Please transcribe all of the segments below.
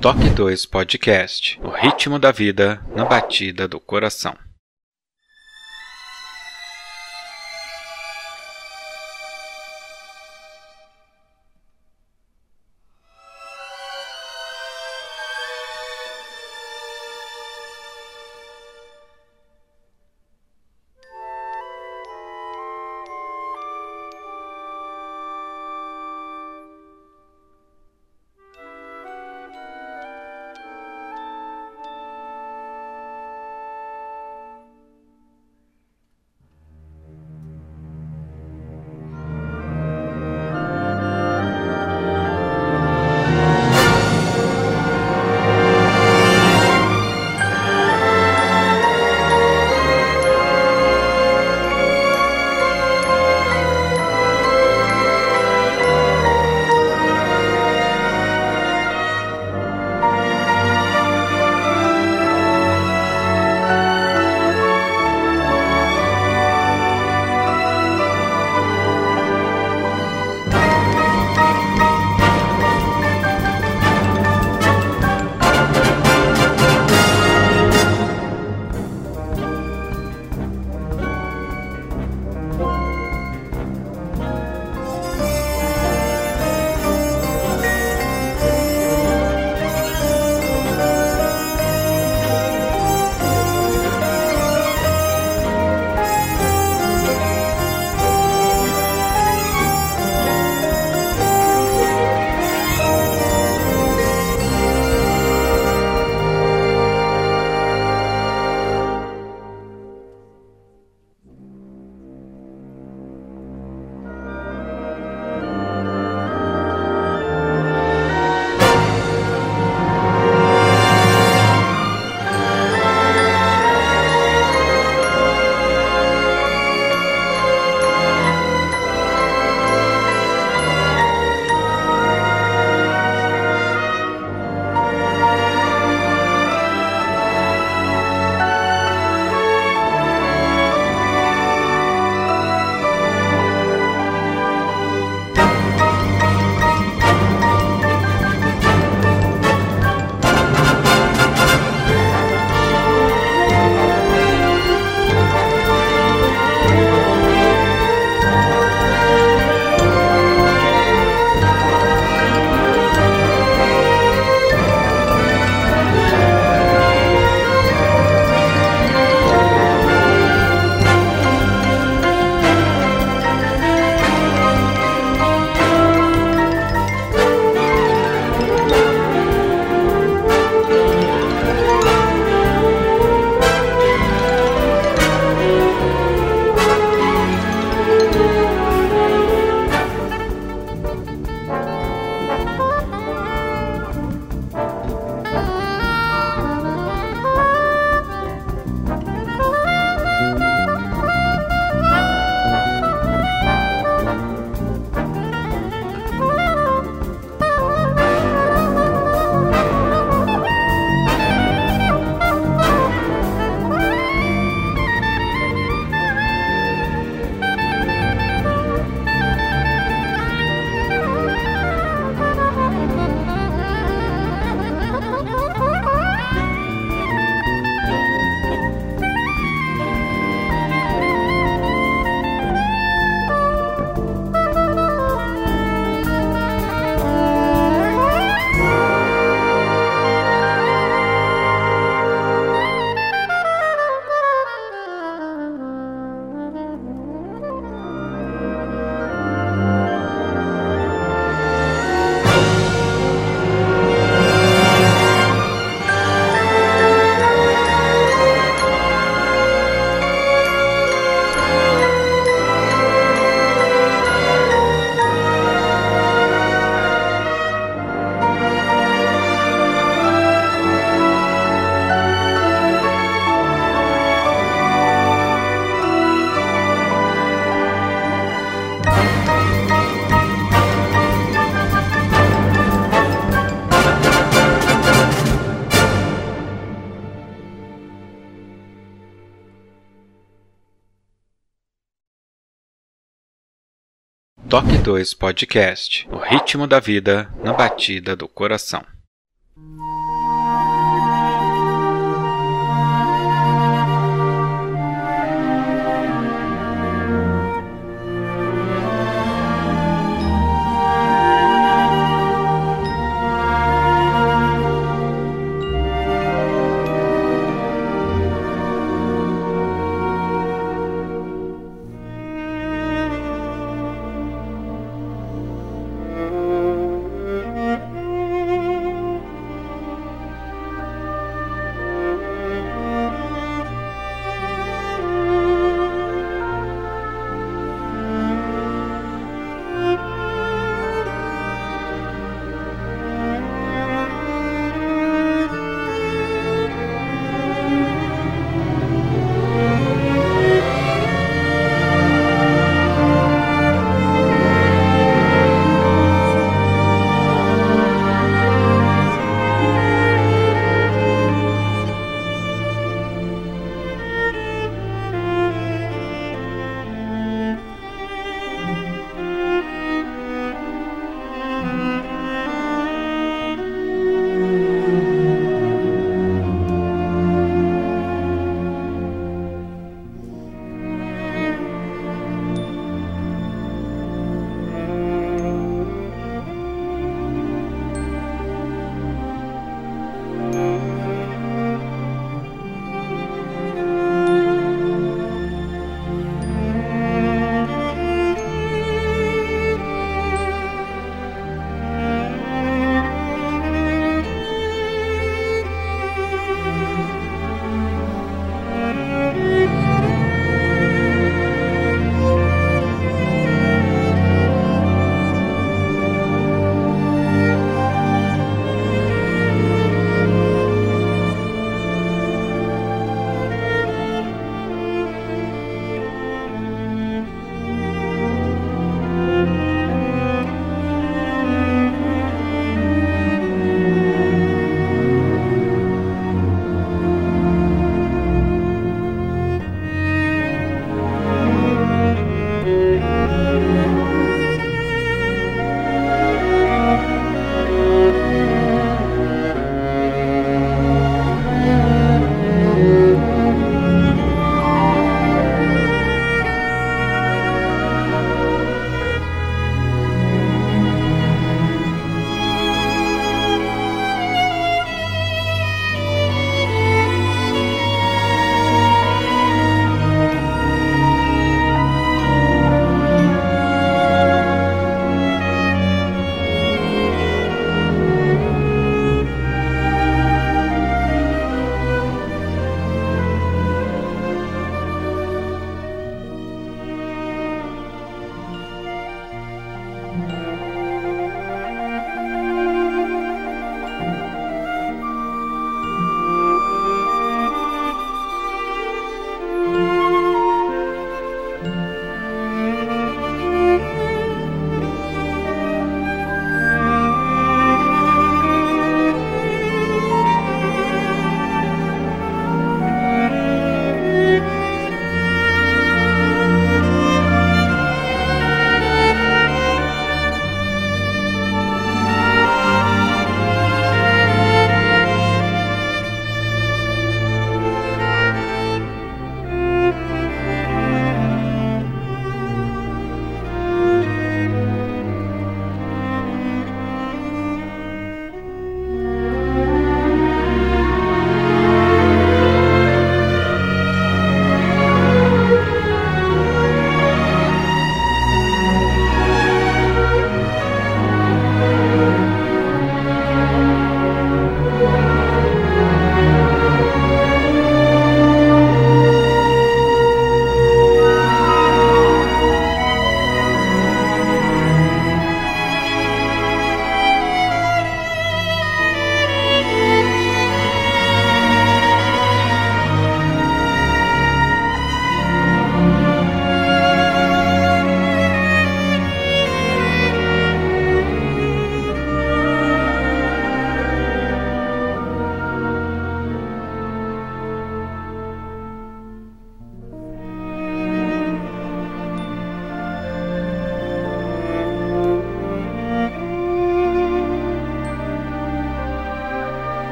Toque 2 Podcast O ritmo da vida na batida do coração. Toque 2 Podcast O ritmo da vida na batida do coração.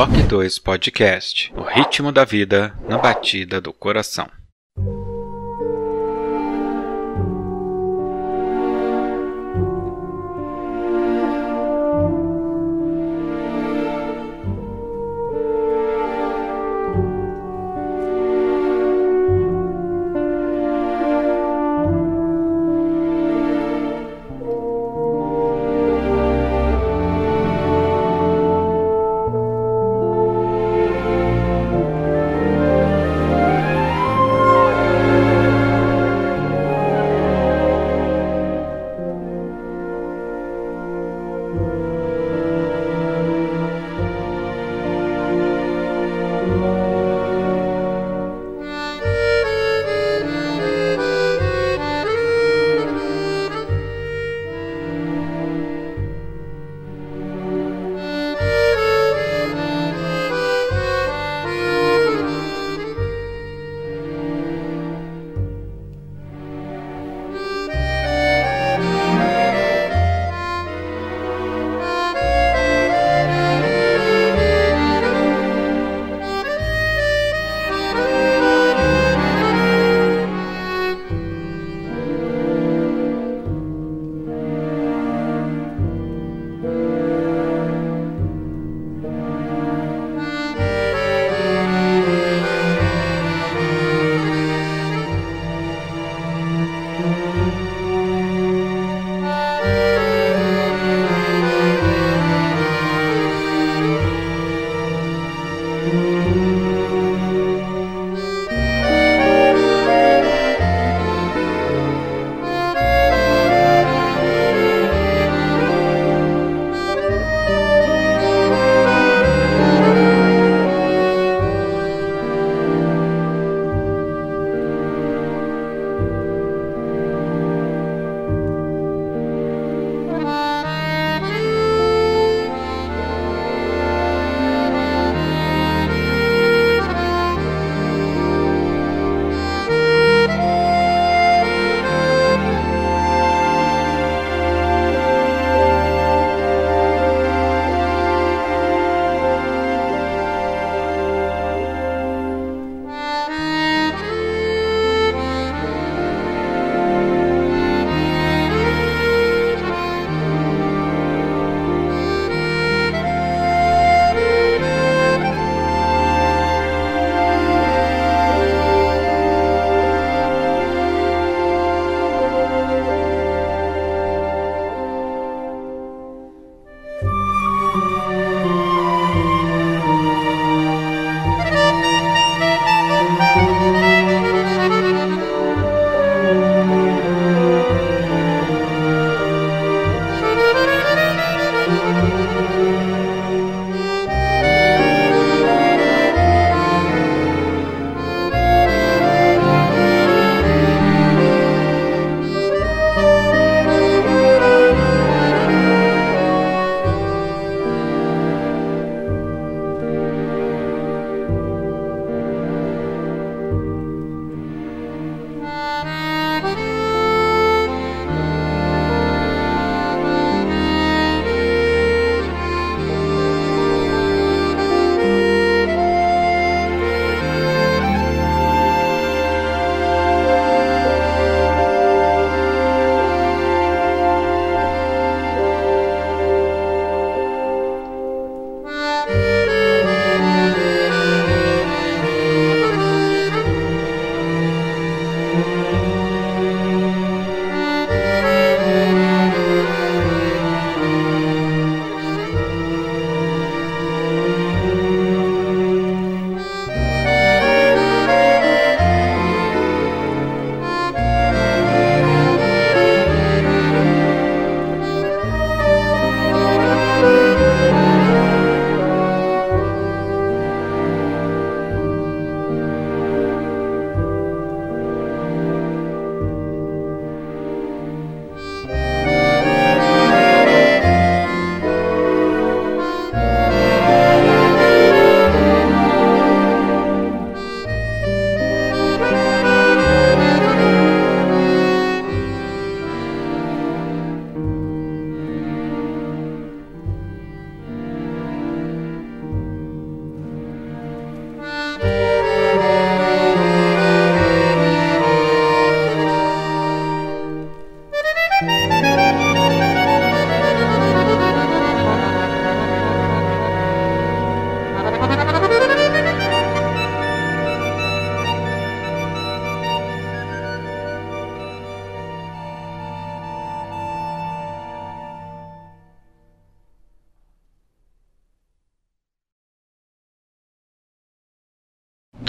Toque 2 Podcast O ritmo da vida na batida do coração.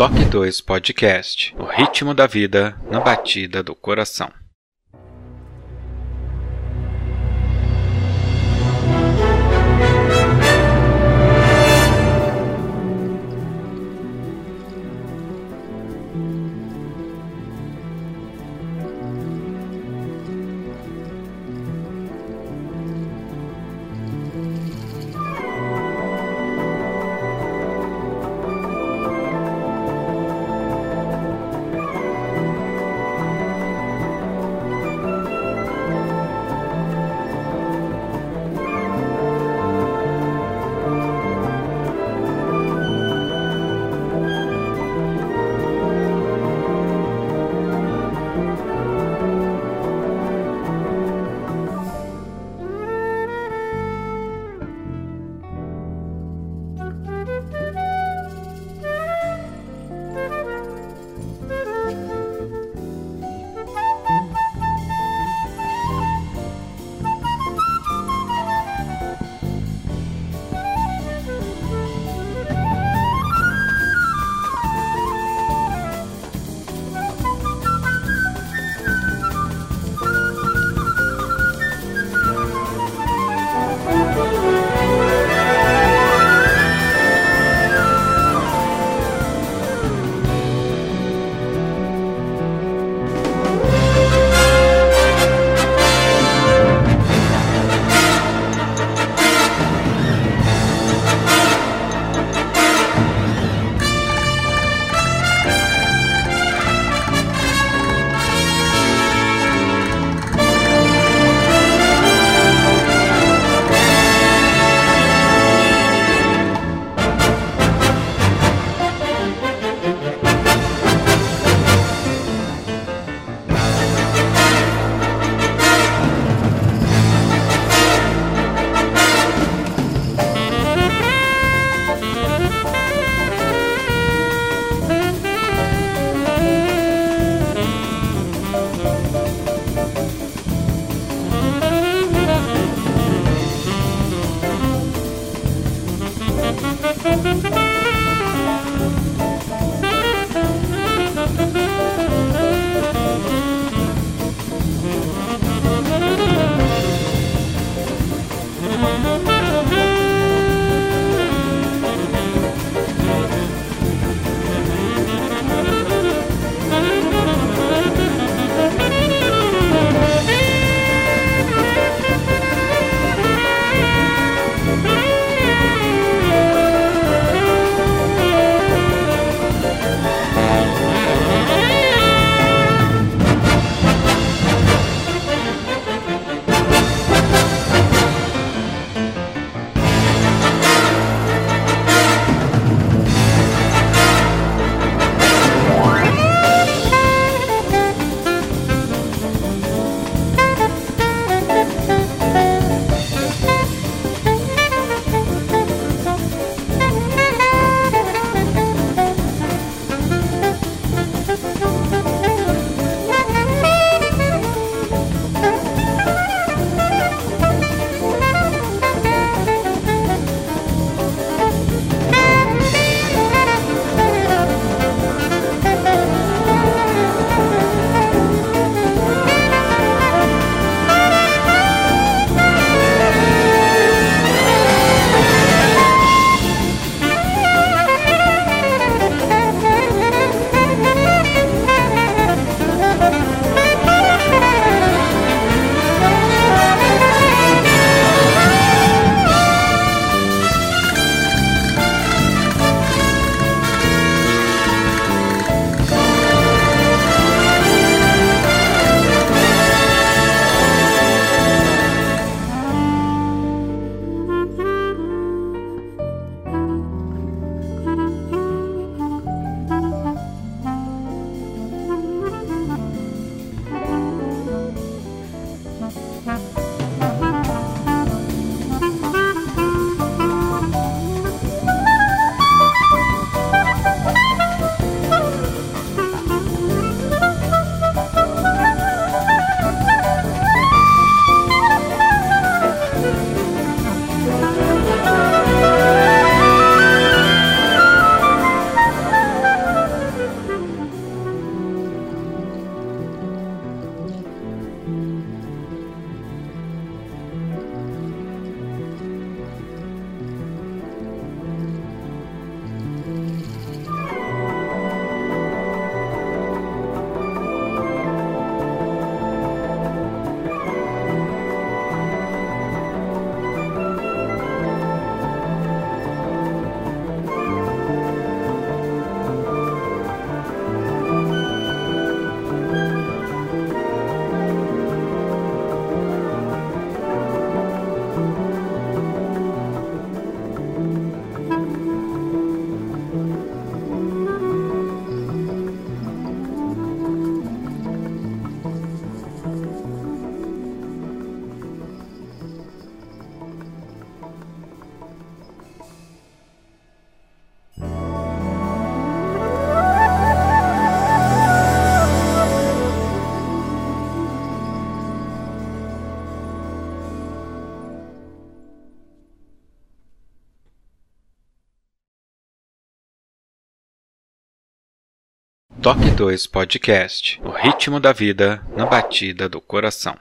Toque 2 Podcast O ritmo da vida na batida do coração. Toque 2 Podcast O ritmo da vida na batida do coração.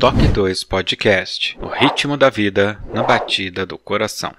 Toque 2 Podcast O ritmo da vida na batida do coração.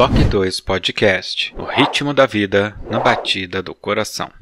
Toque 2 Podcast O ritmo da vida na batida do coração.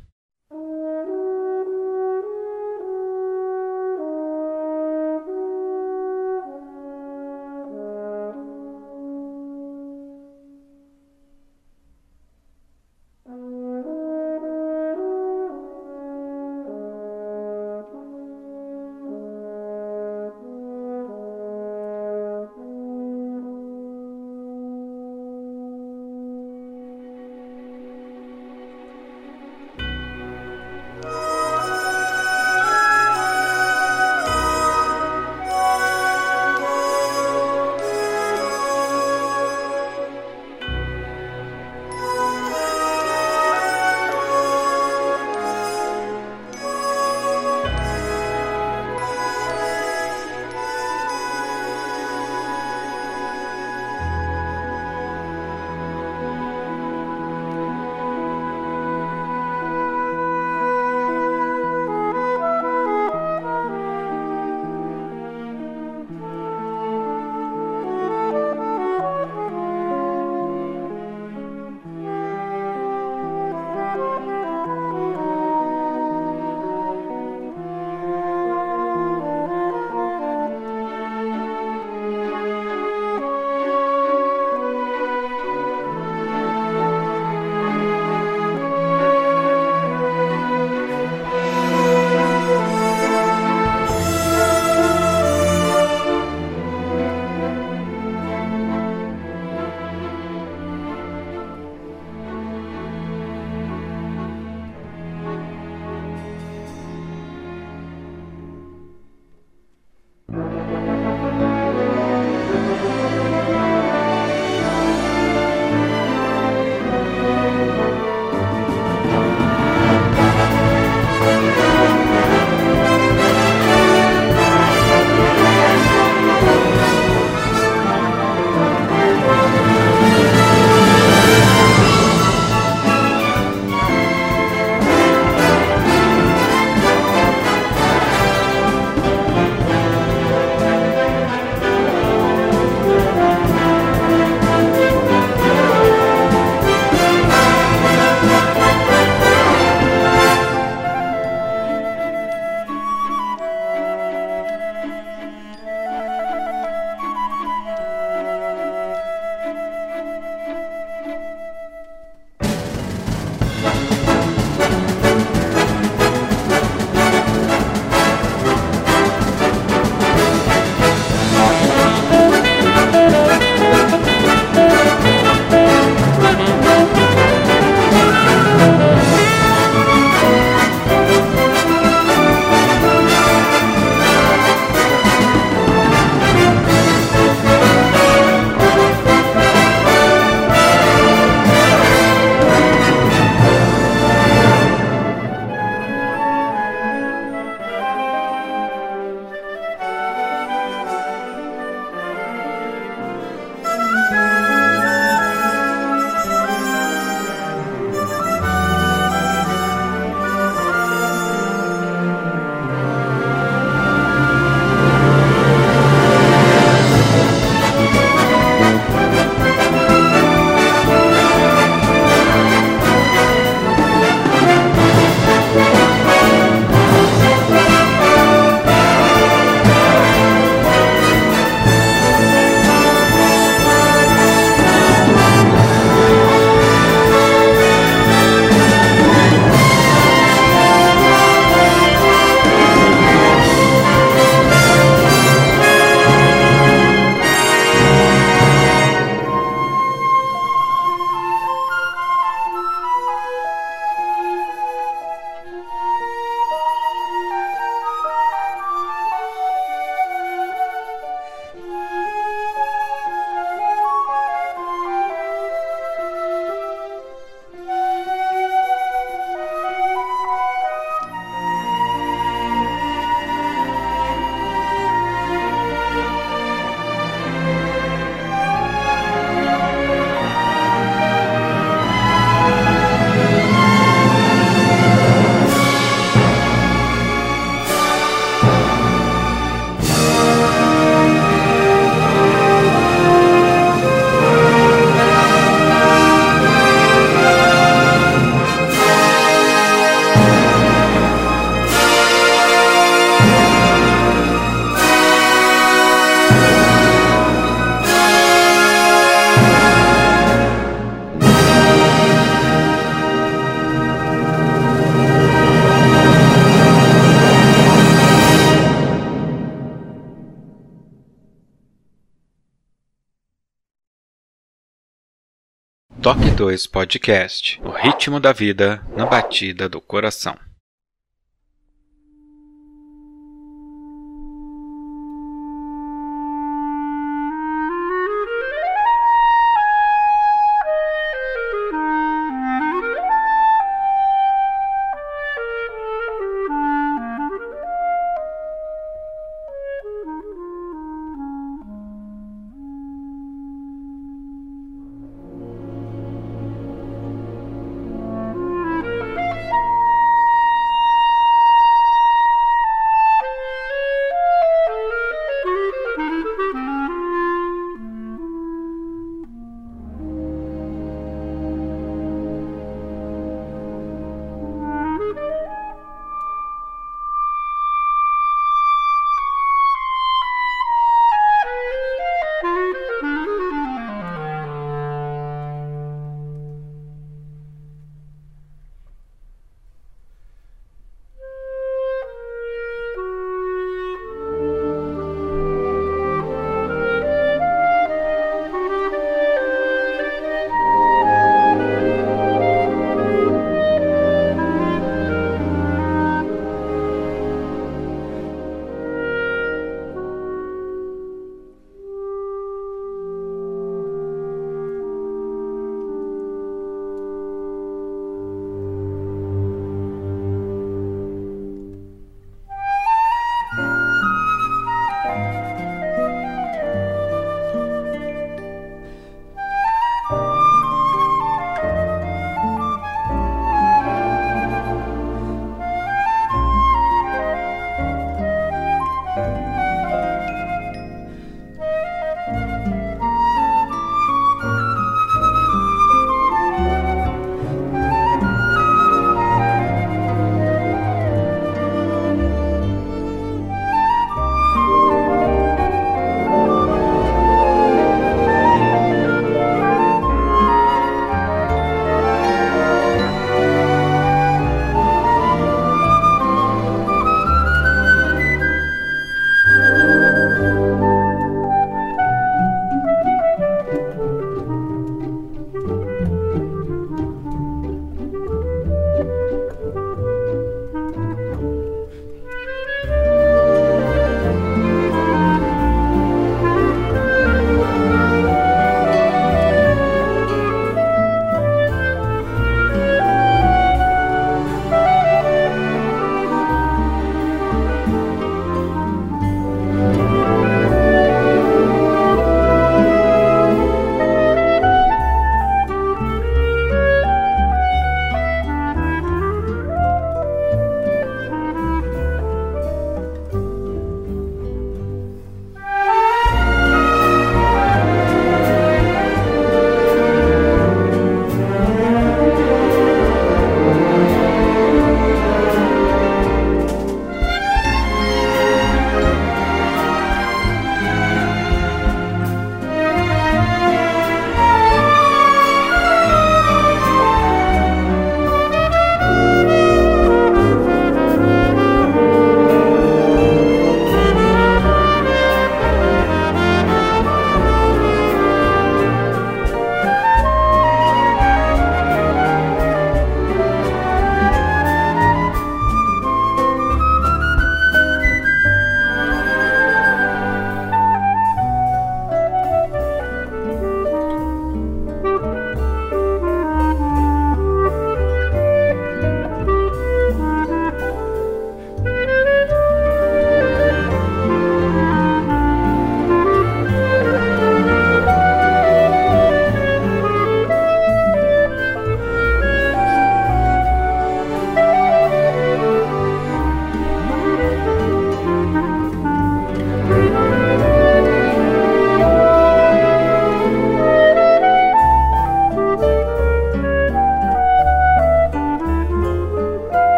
Toque 2 Podcast O ritmo da vida na batida do coração.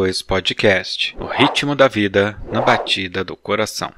2 Podcast O ritmo da vida na batida do coração.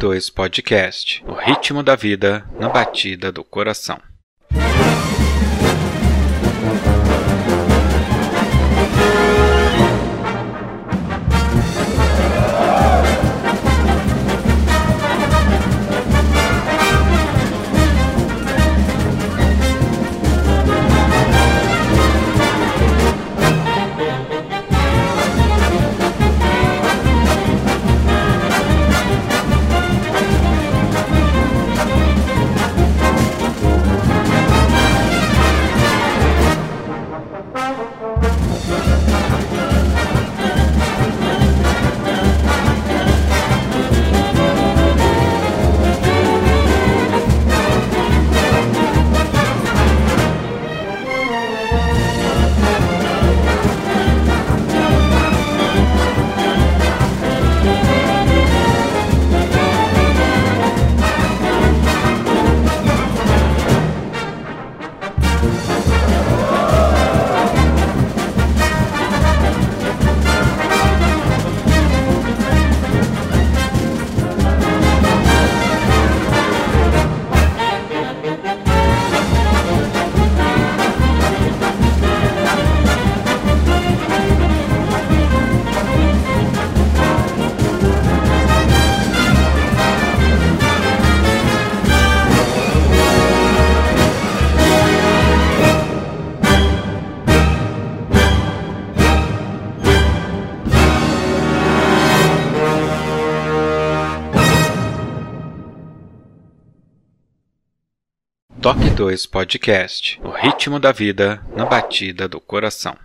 2 Podcast O ritmo da vida na batida do coração. 2 Podcast O ritmo da vida na batida do coração.